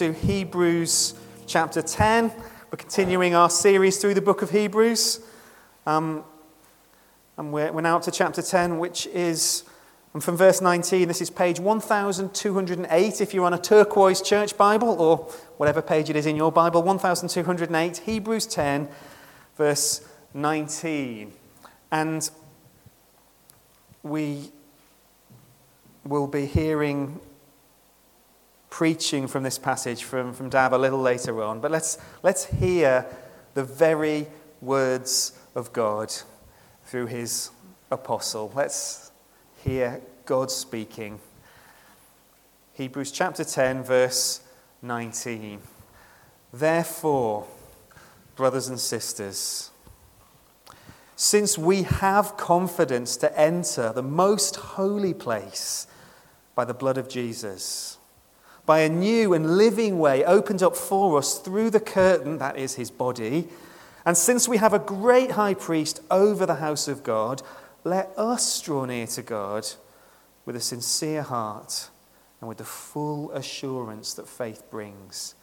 to Hebrews chapter 10. We're continuing our series through the book of Hebrews. Um, and we're, we're now up to chapter 10, which is and from verse 19. This is page 1208 if you're on a turquoise church Bible or whatever page it is in your Bible. 1208, Hebrews 10, verse 19. And we will be hearing preaching from this passage from, from Dav a little later on. But let's, let's hear the very words of God through his apostle. Let's hear God speaking. Hebrews chapter 10, verse 19. Therefore, brothers and sisters, since we have confidence to enter the most holy place by the blood of Jesus, by a new and living way opened up for us through the curtain, that is his body. And since we have a great high priest over the house of God, let us draw near to God with a sincere heart and with the full assurance that faith brings.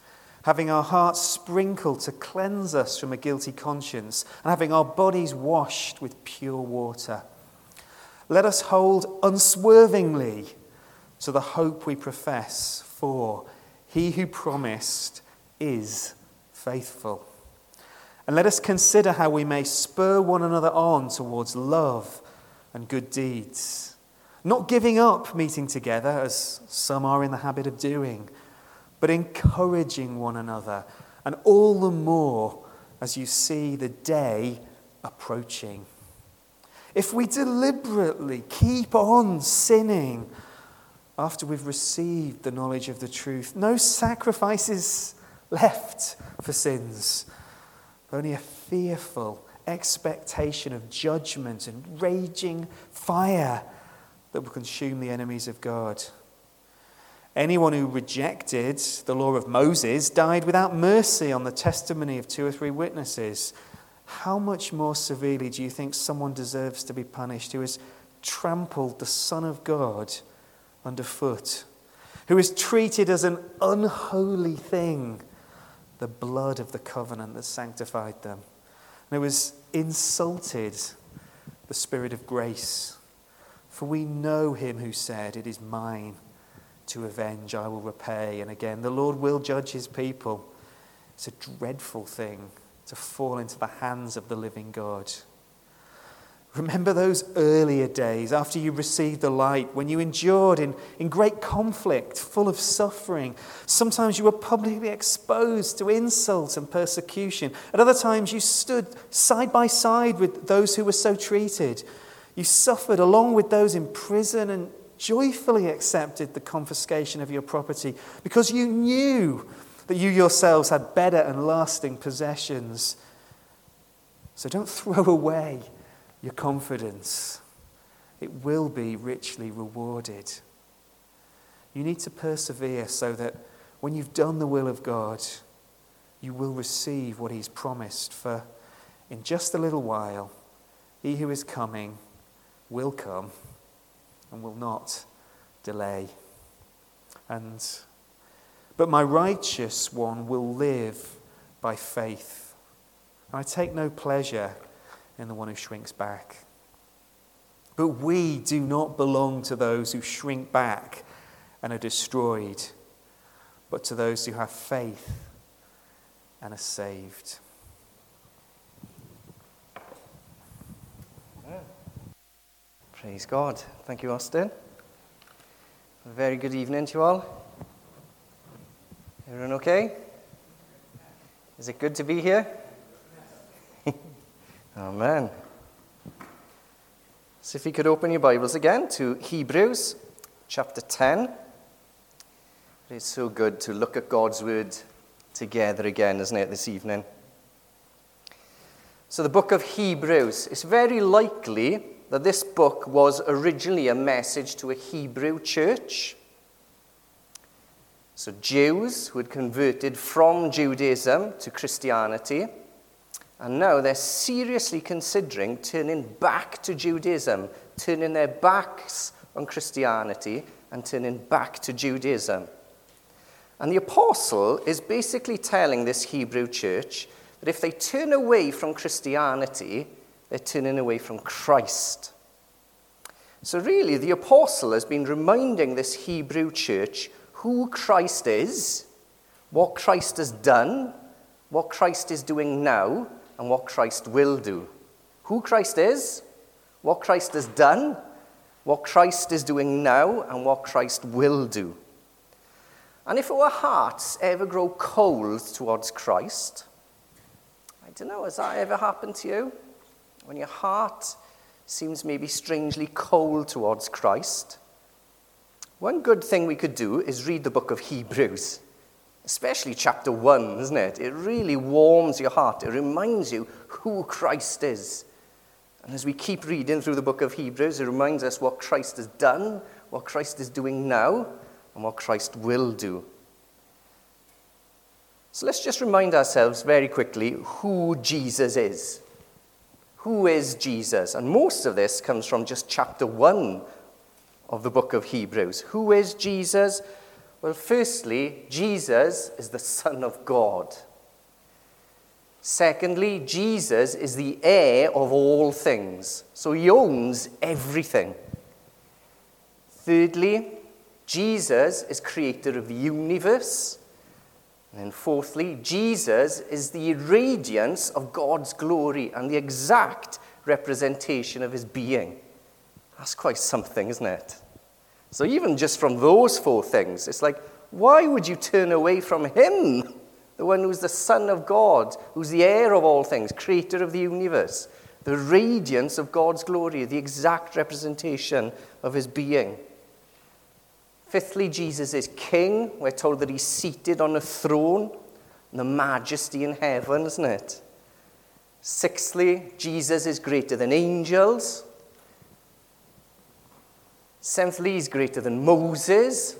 Having our hearts sprinkled to cleanse us from a guilty conscience, and having our bodies washed with pure water. Let us hold unswervingly to the hope we profess, for he who promised is faithful. And let us consider how we may spur one another on towards love and good deeds, not giving up meeting together, as some are in the habit of doing, but encouraging one another, and all the more as you see the day approaching. If we deliberately keep on sinning, after we've received the knowledge of the truth. No sacrifices left for sins, only a fearful expectation of judgment and raging fire that will consume the enemies of God. Anyone who rejected the law of Moses died without mercy on the testimony of two or three witnesses. How much more severely do you think someone deserves to be punished who has trampled the Son of God? Underfoot, who is treated as an unholy thing, the blood of the covenant that sanctified them, and who has insulted the Spirit of grace. For we know him who said, It is mine to avenge, I will repay. And again, the Lord will judge his people. It's a dreadful thing to fall into the hands of the living God. Remember those earlier days after you received the light, when you endured in, in great conflict, full of suffering. Sometimes you were publicly exposed to insult and persecution. At other times, you stood side by side with those who were so treated. You suffered along with those in prison and joyfully accepted the confiscation of your property because you knew that you yourselves had better and lasting possessions. So don't throw away your confidence. It will be richly rewarded. You need to persevere so that when you've done the will of God, you will receive what He's promised. For in just a little while, He who is coming will come and will not delay. And but my righteous one will live by faith. I take no pleasure in the one who shrinks back. But we do not belong to those who shrink back and are destroyed, but to those who have faith and are saved. Praise God. Thank you, Austin. A very good evening to you all. Everyone okay? Is it good to be here? Amen. So, if you could open your Bibles again to Hebrews chapter 10. It is so good to look at God's Word together again, isn't it, this evening? So, the book of Hebrews, it's very likely that this book was originally a message to a Hebrew church. So, Jews who had converted from Judaism to Christianity and now they're seriously considering turning back to Judaism, turning their backs on Christianity and turning back to Judaism. And the apostle is basically telling this Hebrew church that if they turn away from Christianity, they're turning away from Christ. So, really, the apostle has been reminding this Hebrew church who Christ is, what Christ has done, what Christ is doing now, and what Christ will do. Who Christ is, what Christ has done, what Christ is doing now, and what Christ will do. And if our hearts ever grow cold towards Christ, I don't know, has that ever happened to you? When your heart seems maybe strangely cold towards Christ? One good thing we could do is read the book of Hebrews, especially chapter 1, isn't it? It really warms your heart. It reminds you who Christ is. And as we keep reading through the book of Hebrews, it reminds us what Christ has done, what Christ is doing now, and what Christ will do. So let's just remind ourselves very quickly who Jesus is. Who is Jesus? And most of this comes from just chapter 1 of the book of Hebrews. Who is Jesus? Well, firstly, Jesus is the Son of God. Secondly, Jesus is the heir of all things, so he owns everything. Thirdly, Jesus is creator of the universe. And then fourthly, Jesus is the radiance of God's glory and the exact representation of his being. That's quite something, isn't it? So, even just from those four things, it's like, why would you turn away from him? The one who's the Son of God, who's the heir of all things, creator of the universe, the radiance of God's glory, the exact representation of his being. Fifthly, Jesus is king. We're told that he's seated on a throne, the majesty in heaven, isn't it? Sixthly, Jesus is greater than angels. Seventhly, he's greater than Moses.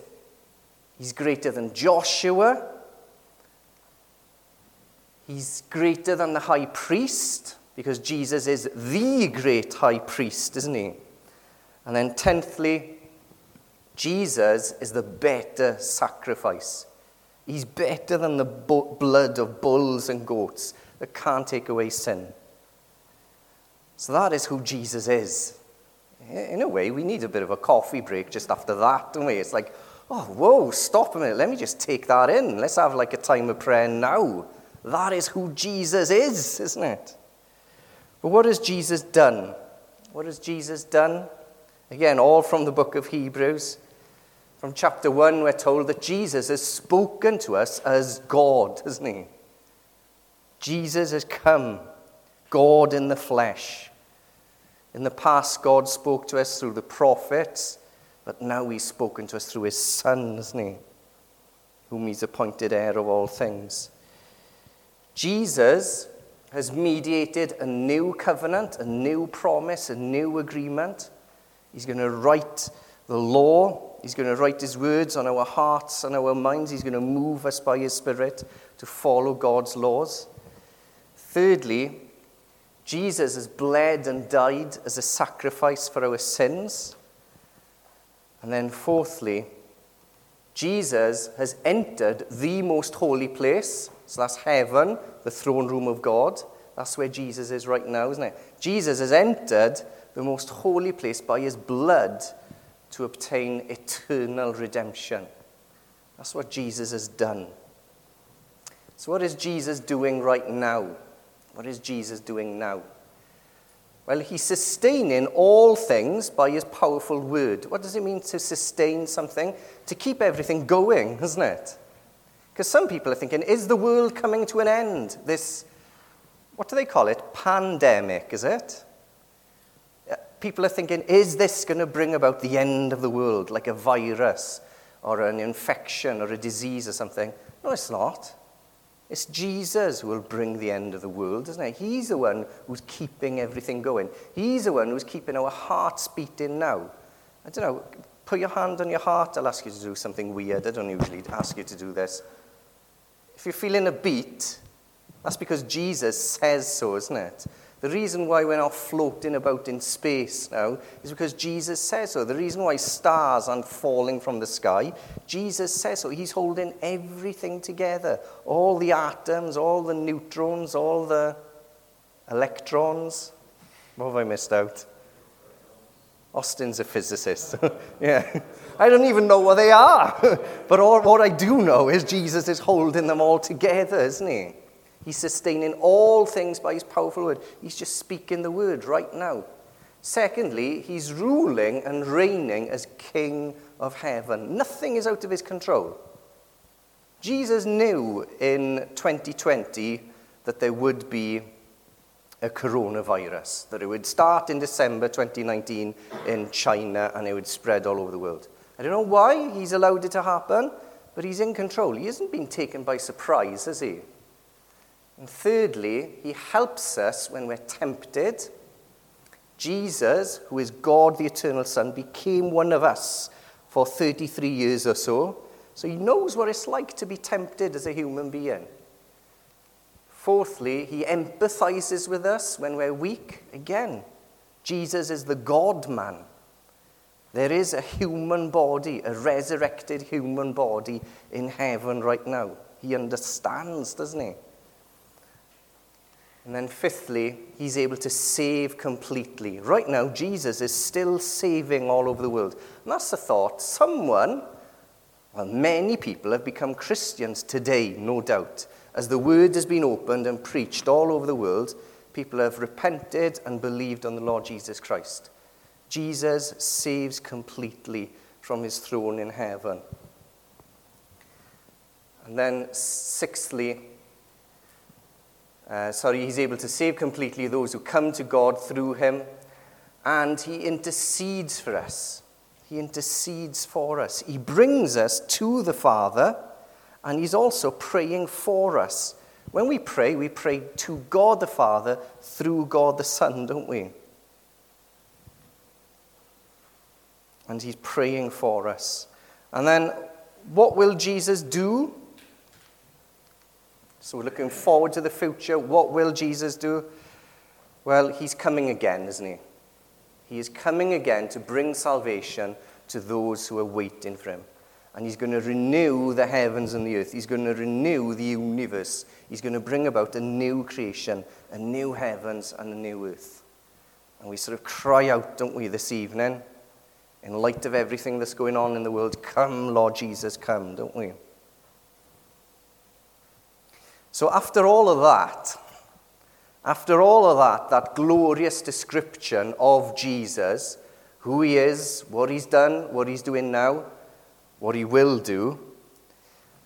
He's greater than Joshua. He's greater than the high priest because Jesus is the great high priest, isn't he? And then, tenthly, Jesus is the better sacrifice. He's better than the blood of bulls and goats that can't take away sin. So that is who Jesus is in a way, we need a bit of a coffee break just after that, don't we? It's like, oh, whoa, stop a minute. Let me just take that in. Let's have like a time of prayer now. That is who Jesus is, isn't it? But what has Jesus done? What has Jesus done? Again, all from the book of Hebrews. From chapter 1, we're told that Jesus has spoken to us as God, hasn't he? Jesus has come, God in the flesh. In the past, God spoke to us through the prophets, but now He's spoken to us through His Son, hasn't He? Whom He's appointed heir of all things. Jesus has mediated a new covenant, a new promise, a new agreement. He's going to write the law. He's going to write his words on our hearts and our minds. He's going to move us by his Spirit to follow God's laws. Thirdly, Jesus has bled and died as a sacrifice for our sins. And then, fourthly, Jesus has entered the most holy place. So that's heaven, the throne room of God. That's where Jesus is right now, isn't it? Jesus has entered the most holy place by his blood to obtain eternal redemption. That's what Jesus has done. So, what is Jesus doing right now? What is Jesus doing now? Well, he's sustaining all things by his powerful word. What does it mean to sustain something? To keep everything going, isn't it? Because some people are thinking, is the world coming to an end? This, what do they call it? Pandemic, is it? Uh, people are thinking, is this going to bring about the end of the world, like a virus or an infection or a disease or something? No, it's not. It's Jesus who will bring the end of the world, isn't it? He's the one who's keeping everything going. He's the one who's keeping our hearts beating now. I don't know, put your hand on your heart. I'll ask you to do something weird. I don't usually ask you to do this. If you're feeling a beat, that's because Jesus says so, isn't it? The reason why we're not floating about in space now is because Jesus says so. The reason why stars aren't falling from the sky, Jesus says so. He's holding everything together all the atoms, all the neutrons, all the electrons. What have I missed out? Austin's a physicist. yeah. I don't even know what they are. but all, what I do know is Jesus is holding them all together, isn't he? He's sustaining all things by his powerful word. He's just speaking the word right now. Secondly, he's ruling and reigning as King of heaven. Nothing is out of his control. Jesus knew in 2020 that there would be a coronavirus, that it would start in December 2019 in China and it would spread all over the world. I don't know why he's allowed it to happen, but he's in control. He hasn't been taken by surprise, has he? And thirdly, he helps us when we're tempted. Jesus, who is God the eternal Son, became one of us for 33 years or so. So he knows what it's like to be tempted as a human being. Fourthly, he empathizes with us when we're weak. Again, Jesus is the God man. There is a human body, a resurrected human body in heaven right now. He understands, doesn't he? And then, fifthly, he's able to save completely. Right now, Jesus is still saving all over the world. And that's the thought. Someone, well, many people have become Christians today, no doubt. As the word has been opened and preached all over the world, people have repented and believed on the Lord Jesus Christ. Jesus saves completely from his throne in heaven. And then, sixthly, uh, sorry, he's able to save completely those who come to God through him, and he intercedes for us. He intercedes for us. He brings us to the Father, and he's also praying for us. When we pray, we pray to God the Father through God the Son, don't we? And he's praying for us. And then, what will Jesus do? So we're looking forward to the future. What will Jesus do? Well, he's coming again, isn't he? He is coming again to bring salvation to those who are waiting for him. And he's going to renew the heavens and the earth. He's going to renew the universe. He's going to bring about a new creation, a new heavens and a new earth. And we sort of cry out, don't we, this evening, in light of everything that's going on in the world, come, Lord Jesus, come, don't we? So, after all of that, after all of that, that glorious description of Jesus, who he is, what he's done, what he's doing now, what he will do,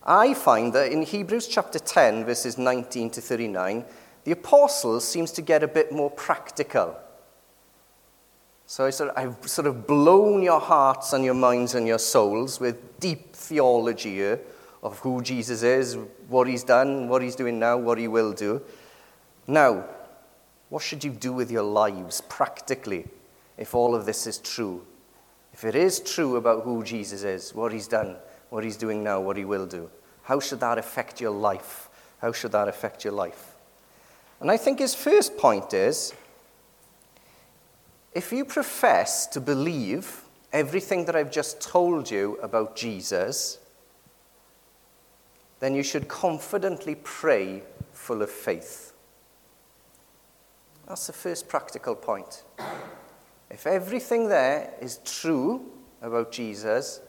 I find that in Hebrews chapter 10, verses 19 to 39, the apostle seems to get a bit more practical. So I sort of, I've sort of blown your hearts and your minds and your souls with deep theology here of who Jesus is, what he's done, what he's doing now, what he will do. Now, what should you do with your lives practically if all of this is true? If it is true about who Jesus is, what he's done, what he's doing now, what he will do, how should that affect your life? How should that affect your life? And I think his first point is if you profess to believe everything that I've just told you about Jesus, then you should confidently pray full of faith. That's the first practical point. If everything there is true about Jesus,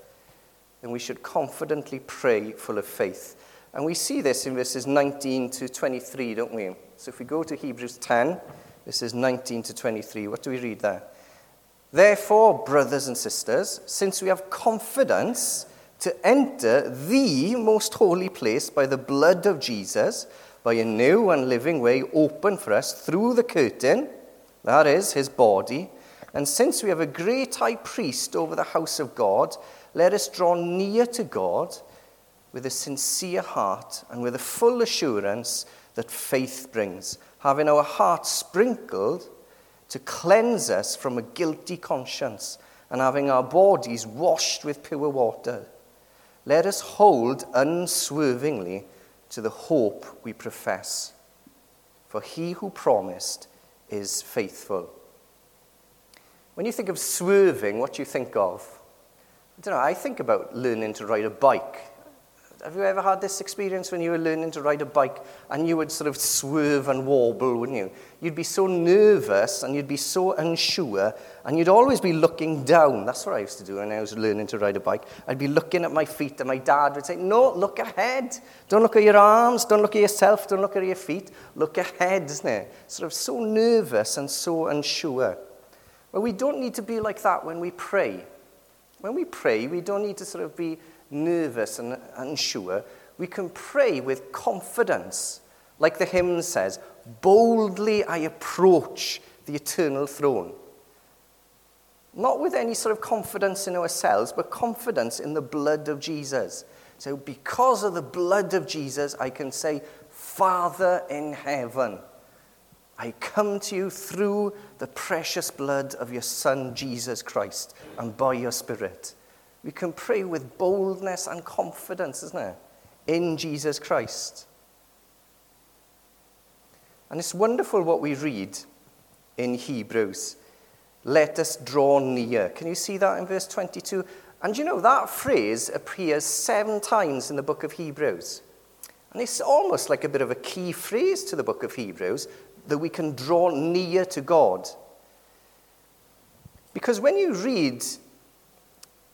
then we should confidently pray full of faith. And we see this in verses 19 to 23, don't we? So if we go to Hebrews 10, verses 19 to 23, what do we read there? Therefore, brothers and sisters, since we have confidence to enter the most holy place by the blood of Jesus, by a new and living way open for us through the curtain, that is, his body. And since we have a great high priest over the house of God, let us draw near to God with a sincere heart and with a full assurance that faith brings, having our hearts sprinkled to cleanse us from a guilty conscience and having our bodies washed with pure water. Let us hold unswervingly to the hope we profess. For he who promised is faithful. When you think of swerving, what do you think of? I don't know, I think about learning to ride a bike. Have you ever had this experience when you were learning to ride a bike and you would sort of swerve and wobble, wouldn't you? You'd be so nervous and you'd be so unsure and you'd always be looking down. That's what I used to do when I was learning to ride a bike. I'd be looking at my feet and my dad would say, No, look ahead. Don't look at your arms. Don't look at yourself. Don't look at your feet. Look ahead, isn't it? Sort of so nervous and so unsure. Well, we don't need to be like that when we pray. When we pray, we don't need to sort of be nervous and unsure, we can pray with confidence. Like the hymn says, boldly I approach the eternal throne. Not with any sort of confidence in ourselves, but confidence in the blood of Jesus. So, because of the blood of Jesus, I can say, Father in heaven, I come to you through the precious blood of your Son, Jesus Christ, and by your Spirit. We can pray with boldness and confidence, isn't it? In Jesus Christ. And it's wonderful what we read in Hebrews. Let us draw near. Can you see that in verse 22? And you know, that phrase appears seven times in the book of Hebrews. And it's almost like a bit of a key phrase to the book of Hebrews that we can draw near to God. Because when you read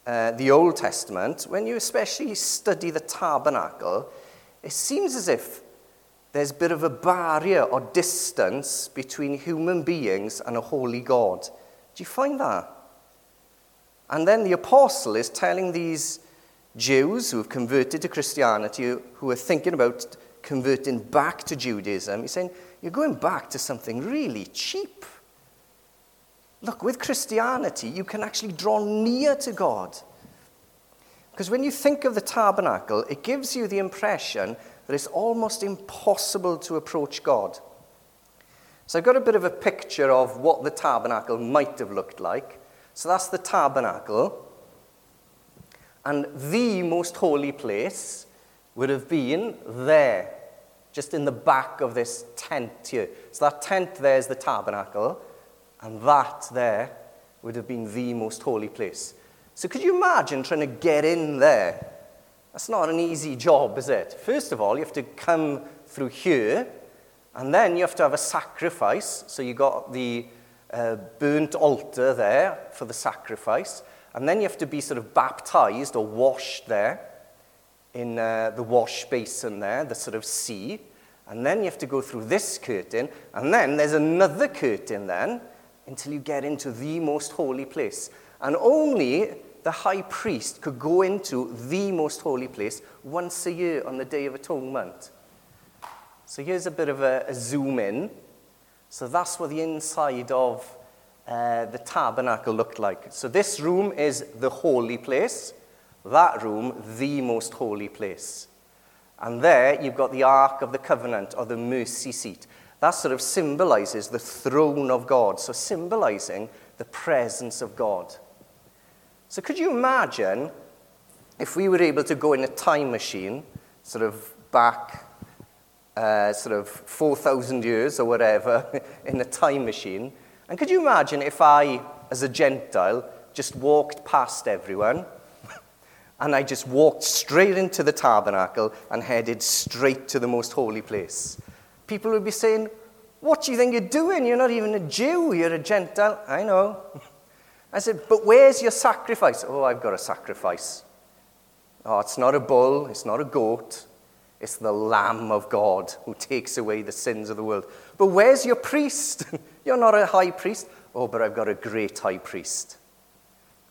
uh, the Old Testament, when you especially study the tabernacle, it seems as if there's a bit of a barrier or distance between human beings and a holy God. Do you find that? And then the apostle is telling these Jews who have converted to Christianity, who are thinking about converting back to Judaism, he's saying, You're going back to something really cheap. Look, with Christianity, you can actually draw near to God. Because when you think of the tabernacle, it gives you the impression that it's almost impossible to approach God. So I've got a bit of a picture of what the tabernacle might have looked like. So that's the tabernacle. And the most holy place would have been there, just in the back of this tent here. So that tent there is the tabernacle. And that there would have been the most holy place. So could you imagine trying to get in there? That's not an easy job, is it? First of all, you have to come through here, and then you have to have a sacrifice. So you got the uh, burnt altar there for the sacrifice, and then you have to be sort of baptized or washed there in uh, the wash basin there, the sort of sea. And then you have to go through this curtain, and then there's another curtain then, until you get into the most holy place. And only the high priest could go into the most holy place once a year on the Day of Atonement. So here's a bit of a, a zoom in. So that's what the inside of uh, the tabernacle looked like. So this room is the holy place, that room, the most holy place. And there you've got the Ark of the Covenant or the mercy seat. That sort of symbolizes the throne of God, so symbolizing the presence of God. So, could you imagine if we were able to go in a time machine, sort of back uh, sort of 4,000 years or whatever, in a time machine? And could you imagine if I, as a Gentile, just walked past everyone and I just walked straight into the tabernacle and headed straight to the most holy place? People would be saying, What do you think you're doing? You're not even a Jew, you're a Gentile. I know. I said, But where's your sacrifice? Oh, I've got a sacrifice. Oh, it's not a bull, it's not a goat, it's the Lamb of God who takes away the sins of the world. But where's your priest? You're not a high priest. Oh, but I've got a great high priest.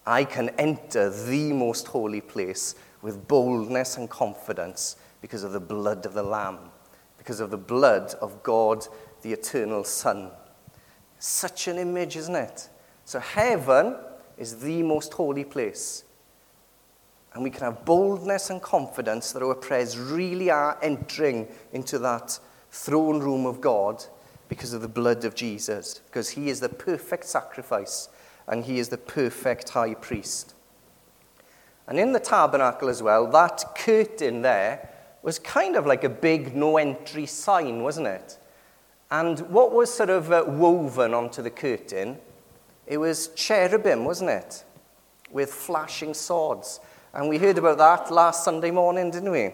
I can enter the most holy place with boldness and confidence because of the blood of the Lamb because of the blood of God, the eternal Son. Such an image, isn't it? So, heaven is the most holy place. And we can have boldness and confidence that our prayers really are entering into that throne room of God because of the blood of Jesus, because he is the perfect sacrifice and he is the perfect high priest. And in the tabernacle as well, that curtain there was kind of like a big no entry sign, wasn't it? And what was sort of uh, woven onto the curtain, it was cherubim, wasn't it? With flashing swords. And we heard about that last Sunday morning, didn't we?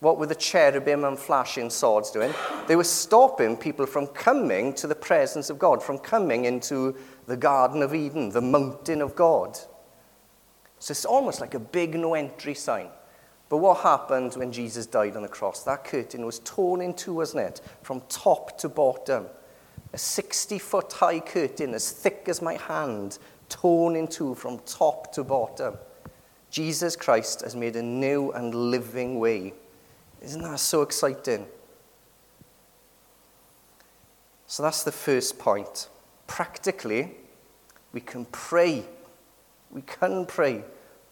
What were the cherubim and flashing swords doing? They were stopping people from coming to the presence of God, from coming into the Garden of Eden, the mountain of God. So it's almost like a big no entry sign. But what happened when Jesus died on the cross? That curtain was torn in two, wasn't it? From top to bottom. A 60 foot high curtain, as thick as my hand, torn in two from top to bottom. Jesus Christ has made a new and living way. Isn't that so exciting? So that's the first point. Practically, we can pray. We can pray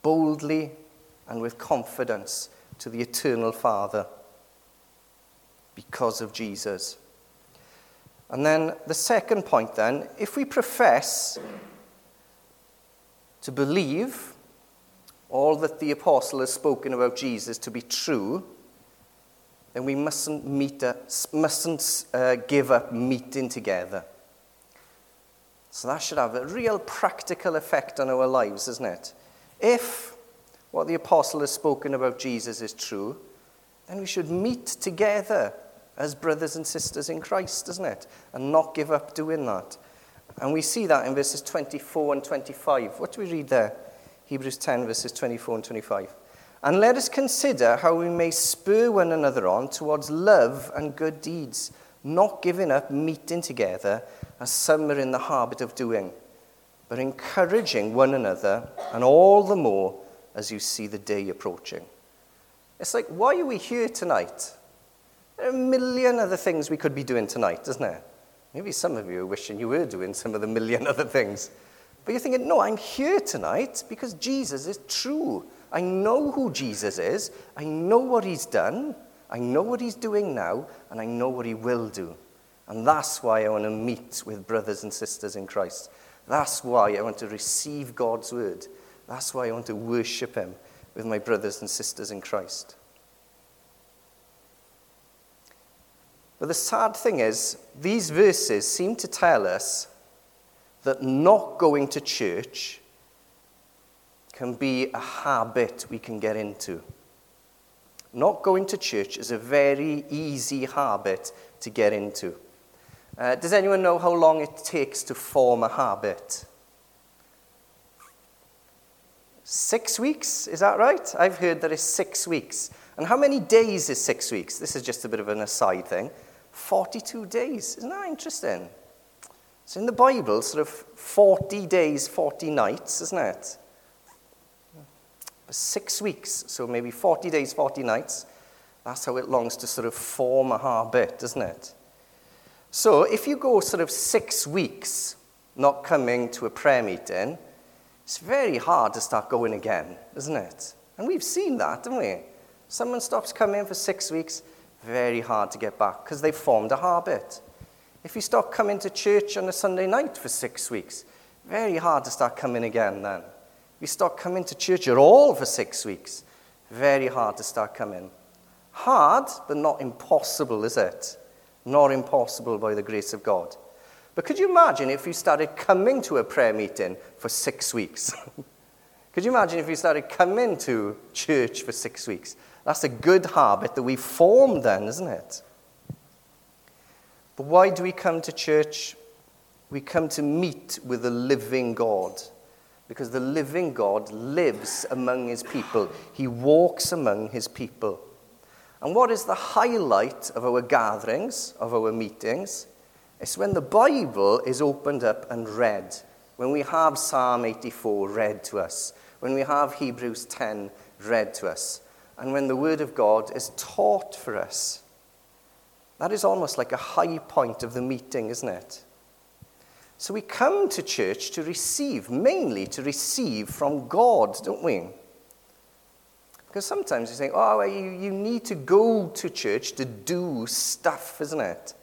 boldly and with confidence to the eternal Father because of Jesus. And then the second point, then, if we profess to believe all that the apostle has spoken about Jesus to be true, then we mustn't, meet mustn't uh, give up meeting together. So that should have a real practical effect on our lives, isn't it? If what the apostle has spoken about Jesus is true, then we should meet together as brothers and sisters in Christ, doesn't it? And not give up doing that. And we see that in verses 24 and 25. What do we read there? Hebrews 10, verses 24 and 25. And let us consider how we may spur one another on towards love and good deeds, not giving up meeting together as some are in the habit of doing, but encouraging one another, and all the more as you see the day approaching. It's like, why are we here tonight? There are a million other things we could be doing tonight, isn't there? Maybe some of you are wishing you were doing some of the million other things. But you're thinking, no, I'm here tonight because Jesus is true. I know who Jesus is. I know what he's done. I know what he's doing now. And I know what he will do. And that's why I want to meet with brothers and sisters in Christ. That's why I want to receive God's word. That's why I want to worship him with my brothers and sisters in Christ. But the sad thing is, these verses seem to tell us that not going to church can be a habit we can get into. Not going to church is a very easy habit to get into. Uh, does anyone know how long it takes to form a habit? Six weeks, is that right? I've heard that it's six weeks. And how many days is six weeks? This is just a bit of an aside thing. 42 days. Isn't that interesting? So in the Bible, sort of 40 days, 40 nights, isn't it? But six weeks, so maybe 40 days, 40 nights. That's how it longs to sort of form a habit, doesn't it? So if you go sort of six weeks not coming to a prayer meeting, it's very hard to start going again, isn't it? And we've seen that, haven't we? Someone stops coming for six weeks, very hard to get back because they've formed a habit. If you stop coming to church on a Sunday night for six weeks, very hard to start coming again then we stop coming to church at all for six weeks, very hard to start coming. Hard, but not impossible, is it? Not impossible by the grace of God. But could you imagine if you started coming to a prayer meeting for six weeks? could you imagine if you started coming to church for six weeks? That's a good habit that we form then, isn't it? But why do we come to church? We come to meet with the living God because the living God lives among his people. He walks among his people. And what is the highlight of our gatherings, of our meetings? It's when the Bible is opened up and read, when we have Psalm 84 read to us, when we have Hebrews 10 read to us, and when the Word of God is taught for us. That is almost like a high point of the meeting, isn't it? So we come to church to receive, mainly to receive from God, don't we? Because sometimes you think, oh, you, you need to go to church to do stuff, isn't it?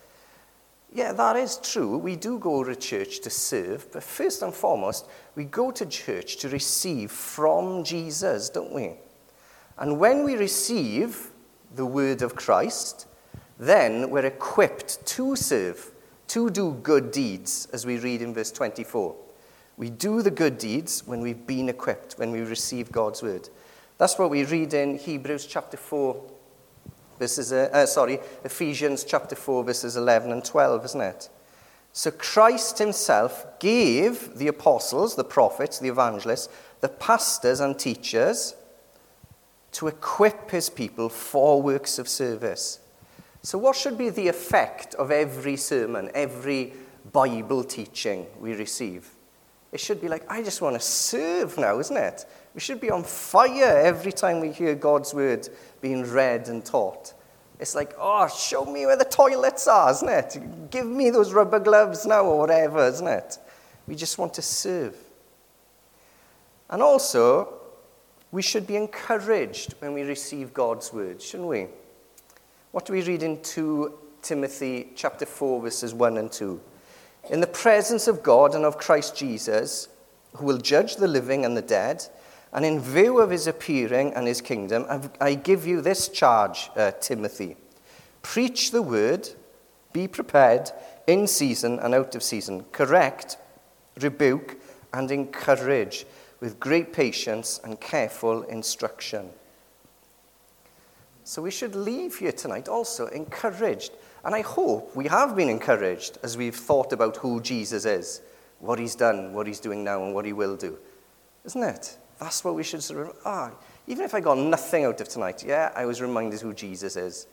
Yeah, that is true. We do go to church to serve, but first and foremost, we go to church to receive from Jesus, don't we? And when we receive the word of Christ, then we're equipped to serve, to do good deeds, as we read in verse 24. We do the good deeds when we've been equipped, when we receive God's word. That's what we read in Hebrews chapter 4, verses, uh, uh, sorry, Ephesians chapter 4, verses 11 and 12, isn't it? So Christ himself gave the apostles, the prophets, the evangelists, the pastors and teachers to equip his people for works of service. So, what should be the effect of every sermon, every Bible teaching we receive? It should be like, I just want to serve now, isn't it? We should be on fire every time we hear God's word being read and taught. It's like, oh, show me where the toilets are, isn't it? Give me those rubber gloves now or whatever, isn't it? We just want to serve. And also, we should be encouraged when we receive God's word, shouldn't we? What do we read in 2 Timothy chapter 4 verses 1 and 2? In the presence of God and of Christ Jesus, who will judge the living and the dead, and in view of his appearing and his kingdom, I give you this charge, uh, Timothy. Preach the word, be prepared in season and out of season, correct, rebuke, and encourage with great patience and careful instruction. So we should leave here tonight also encouraged. And I hope we have been encouraged as we've thought about who Jesus is, what he's done, what he's doing now, and what he will do. Isn't it? That's what we should sort of, ah, even if I got nothing out of tonight, yeah, I was reminded who Jesus is,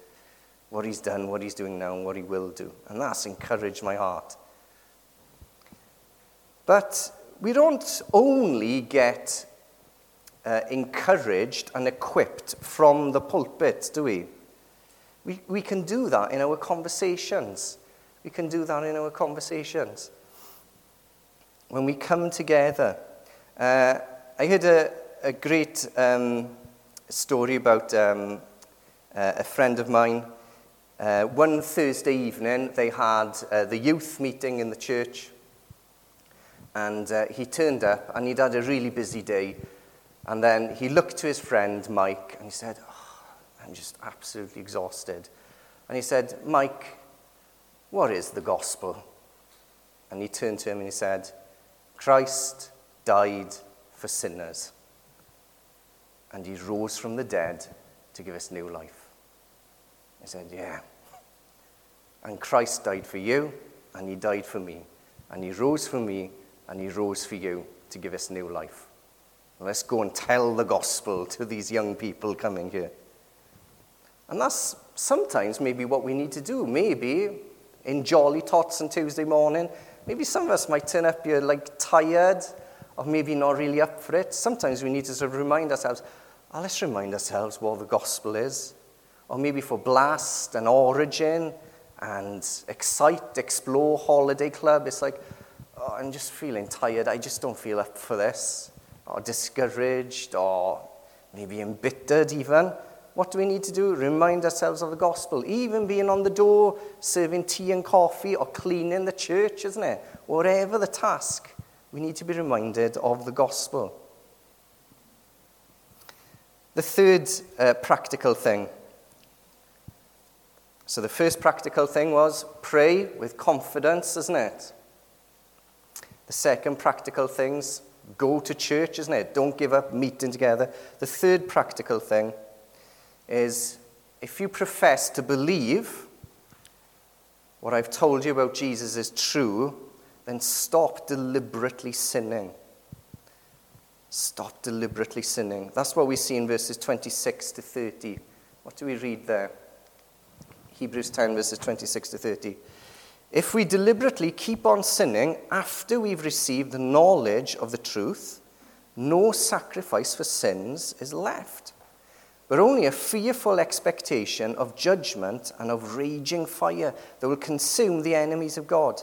what he's done, what he's doing now, and what he will do. And that's encouraged my heart. But we don't only get uh, encouraged and equipped from the pulpit, do we? we? We can do that in our conversations. We can do that in our conversations. When we come together, uh, I heard a, a great um, story about um, uh, a friend of mine. Uh, one Thursday evening, they had uh, the youth meeting in the church, and uh, he turned up, and he'd had a really busy day. And then he looked to his friend, Mike, and he said, oh, I'm just absolutely exhausted. And he said, Mike, what is the gospel? And he turned to him and he said, Christ died for sinners. And he rose from the dead to give us new life. I said, Yeah. And Christ died for you, and he died for me. And he rose for me, and he rose for you to give us new life. Let's go and tell the gospel to these young people coming here. And that's sometimes maybe what we need to do. Maybe in jolly tots on Tuesday morning, maybe some of us might turn up here like tired or maybe not really up for it. Sometimes we need to sort of remind ourselves, oh, let's remind ourselves what the gospel is. Or maybe for Blast and Origin and Excite, Explore, Holiday Club, it's like, oh, I'm just feeling tired. I just don't feel up for this. Or discouraged or maybe embittered even. What do we need to do? Remind ourselves of the gospel. Even being on the door, serving tea and coffee, or cleaning the church, isn't it? Whatever the task we need to be reminded of the gospel. The third uh, practical thing. So, the first practical thing was pray with confidence, isn't it? The second practical thing's go to church, isn't it? Don't give up meeting together. The third practical thing is if you profess to believe what I've told you about Jesus is true, then stop deliberately sinning. Stop deliberately sinning. That's what we see in verses 26 to 30. What do we read there? Hebrews 10, verses 26 to 30. If we deliberately keep on sinning after we've received the knowledge of the truth, no sacrifice for sins is left, but only a fearful expectation of judgment and of raging fire that will consume the enemies of God.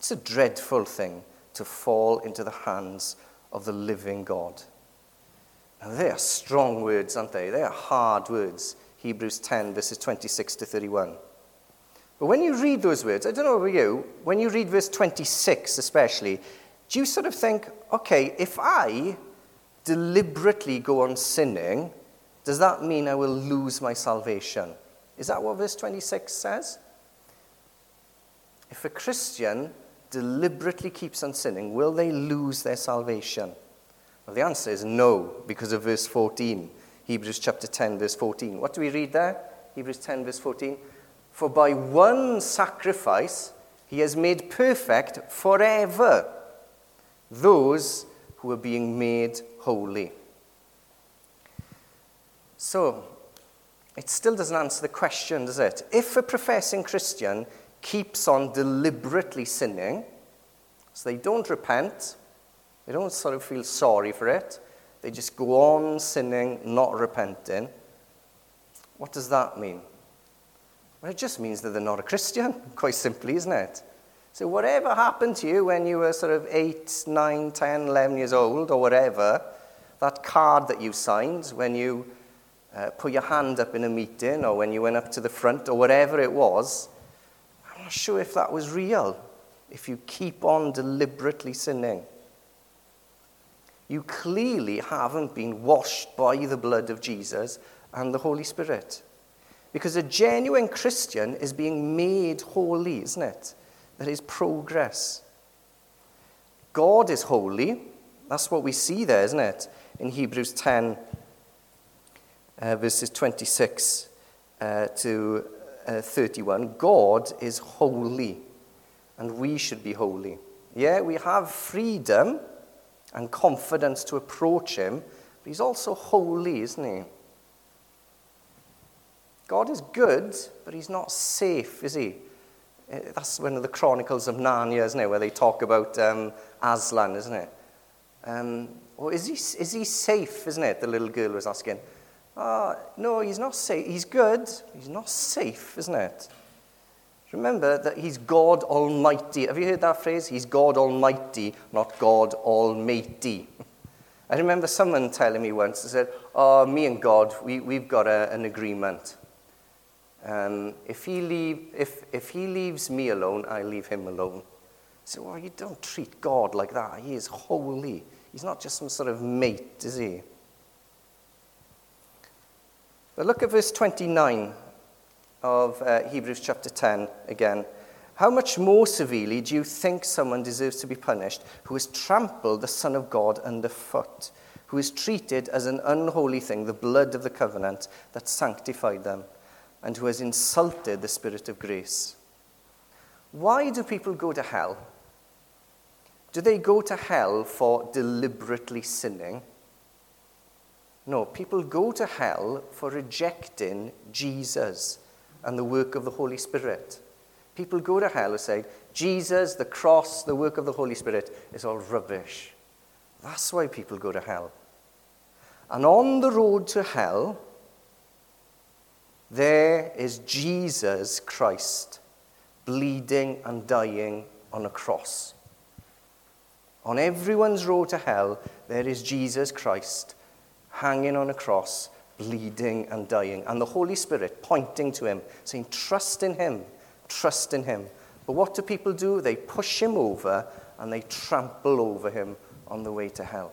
It's a dreadful thing to fall into the hands of the living God. Now, they are strong words, aren't they? They are hard words. Hebrews 10, verses 26 to 31. But when you read those words, I don't know about you, when you read verse 26 especially, do you sort of think, okay, if I deliberately go on sinning, does that mean I will lose my salvation? Is that what verse 26 says? If a Christian deliberately keeps on sinning, will they lose their salvation? Well, the answer is no, because of verse 14. Hebrews chapter 10, verse 14. What do we read there? Hebrews 10, verse 14. For by one sacrifice he has made perfect forever those who are being made holy. So, it still doesn't answer the question, does it? If a professing Christian keeps on deliberately sinning, so they don't repent, they don't sort of feel sorry for it, they just go on sinning, not repenting, what does that mean? Well, it just means that they're not a Christian, quite simply, isn't it? So, whatever happened to you when you were sort of 8, 9, 10, 11 years old, or whatever, that card that you signed when you uh, put your hand up in a meeting, or when you went up to the front, or whatever it was, not sure if that was real, if you keep on deliberately sinning. You clearly haven't been washed by the blood of Jesus and the Holy Spirit. Because a genuine Christian is being made holy, isn't it? There is progress. God is holy. That's what we see there, isn't it? In Hebrews 10, uh, verses 26 uh, to uh, 31. God is holy, and we should be holy. Yeah, we have freedom and confidence to approach Him, but He's also holy, isn't He? God is good, but he's not safe, is he? Uh, that's one of the Chronicles of Narnia, isn't it, where they talk about um, Aslan, isn't it? Um, or is he, is he safe, isn't it? The little girl was asking. Oh, no, he's not safe. He's good. He's not safe, isn't it? Remember that he's God Almighty. Have you heard that phrase? He's God Almighty, not God Almighty. I remember someone telling me once, they said, Oh, me and God, we, we've got a, an agreement. Um, if, he leave, if, if he leaves me alone, I leave him alone. So, well, you don't treat God like that. He is holy. He's not just some sort of mate, is he? But look at verse 29 of uh, Hebrews chapter 10 again. How much more severely do you think someone deserves to be punished who has trampled the Son of God underfoot, who has treated as an unholy thing the blood of the covenant that sanctified them? and who has insulted the Spirit of grace. Why do people go to hell? Do they go to hell for deliberately sinning? No, people go to hell for rejecting Jesus and the work of the Holy Spirit. People go to hell and say, Jesus, the cross, the work of the Holy Spirit is all rubbish. That's why people go to hell. And on the road to hell, there is Jesus Christ bleeding and dying on a cross. On everyone's road to hell, there is Jesus Christ hanging on a cross, bleeding and dying, and the Holy Spirit pointing to him, saying, Trust in him, trust in him. But what do people do? They push him over and they trample over him on the way to hell.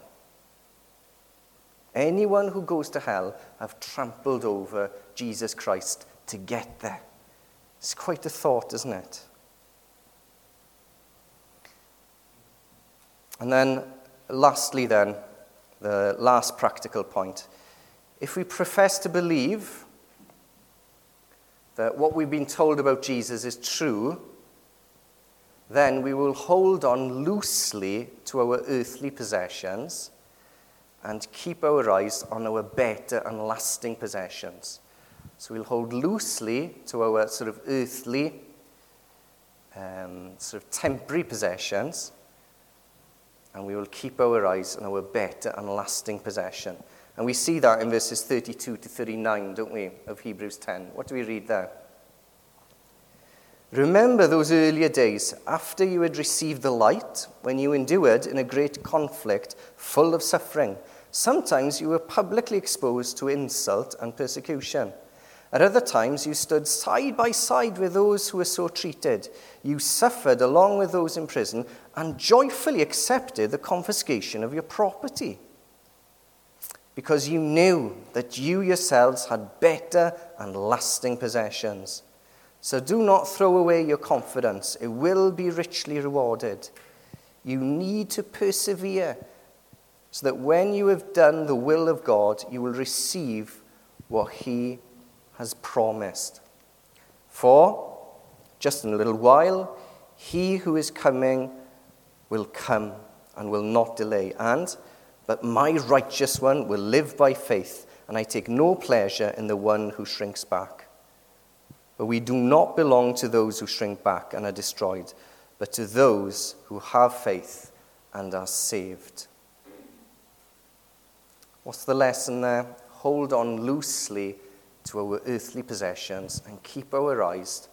Anyone who goes to hell have trampled over Jesus Christ to get there. It's quite a thought, isn't it? And then, lastly, then, the last practical point. If we profess to believe that what we've been told about Jesus is true, then we will hold on loosely to our earthly possessions and keep our eyes on our better and lasting possessions. So we'll hold loosely to our sort of earthly, um, sort of temporary possessions, and we will keep our eyes on our better and lasting possession. And we see that in verses 32 to 39, don't we, of Hebrews 10. What do we read there? Remember those earlier days after you had received the light, when you endured in a great conflict full of suffering. Sometimes you were publicly exposed to insult and persecution. At other times, you stood side by side with those who were so treated. You suffered along with those in prison and joyfully accepted the confiscation of your property. Because you knew that you yourselves had better and lasting possessions. So do not throw away your confidence, it will be richly rewarded. You need to persevere so that when you have done the will of God, you will receive what He has promised. For just in a little while, he who is coming will come and will not delay. And, but my righteous one will live by faith, and I take no pleasure in the one who shrinks back. But we do not belong to those who shrink back and are destroyed, but to those who have faith and are saved. What's the lesson there? Hold on loosely to our earthly possessions and keep our eyes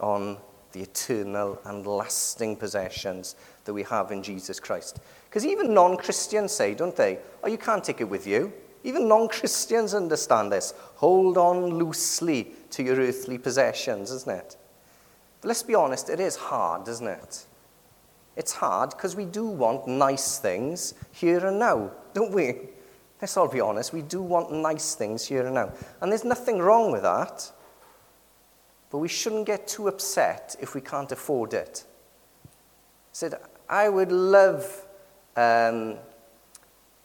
on the eternal and lasting possessions that we have in Jesus Christ. Because even non Christians say, don't they? Oh, you can't take it with you. Even non Christians understand this. Hold on loosely to your earthly possessions, isn't it? But let's be honest, it is hard, isn't it? It's hard because we do want nice things here and now, don't we? Let's all be honest, we do want nice things here and now. And there's nothing wrong with that. But we shouldn't get too upset if we can't afford it. I said, I would love um,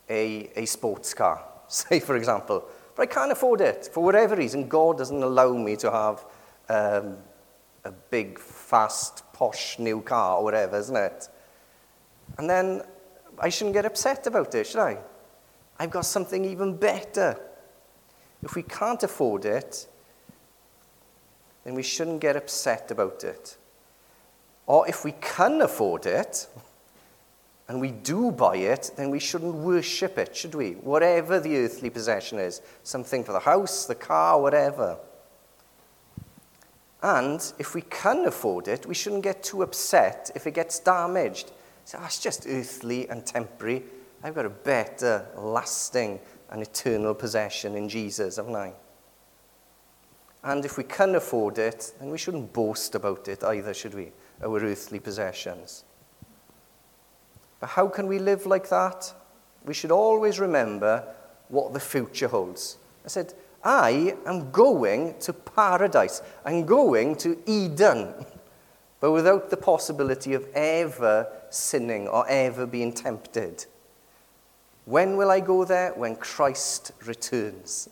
a, a sports car, say, for example, but I can't afford it. For whatever reason, God doesn't allow me to have um, a big, fast, posh new car or whatever, isn't it? And then I shouldn't get upset about it, should I? I've got something even better. If we can't afford it, then we shouldn't get upset about it. Or if we can afford it, and we do buy it, then we shouldn't worship it, should we? Whatever the earthly possession is something for the house, the car, whatever. And if we can afford it, we shouldn't get too upset if it gets damaged. So, oh, it's just earthly and temporary. I've got a better, lasting, and eternal possession in Jesus, haven't I? And if we can afford it, then we shouldn't boast about it either, should we? Our earthly possessions. But how can we live like that? We should always remember what the future holds. I said, I am going to paradise. I'm going to Eden. But without the possibility of ever sinning or ever being tempted. When will I go there? When Christ returns.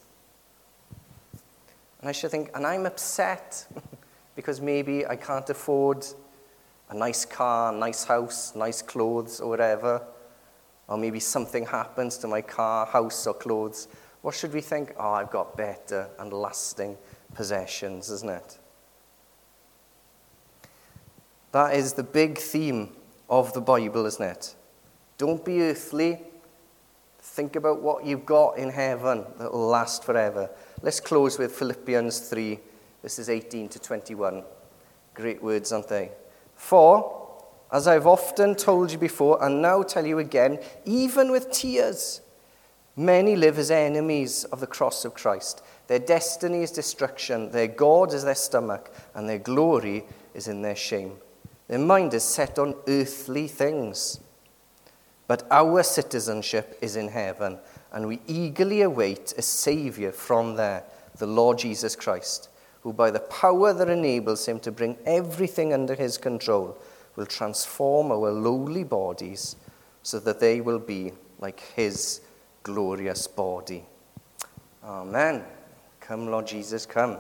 And I should think, and I'm upset because maybe I can't afford a nice car, nice house, nice clothes, or whatever. Or maybe something happens to my car, house, or clothes. What should we think? Oh, I've got better and lasting possessions, isn't it? That is the big theme of the Bible, isn't it? Don't be earthly, Think about what you've got in heaven that will last forever. Let's close with Philippians 3, verses 18 to 21. Great words, aren't they? For, as I've often told you before, and now tell you again, even with tears, many live as enemies of the cross of Christ. Their destiny is destruction, their God is their stomach, and their glory is in their shame. Their mind is set on earthly things. But our citizenship is in heaven, and we eagerly await a Saviour from there, the Lord Jesus Christ, who, by the power that enables him to bring everything under his control, will transform our lowly bodies so that they will be like his glorious body. Amen. Come, Lord Jesus, come.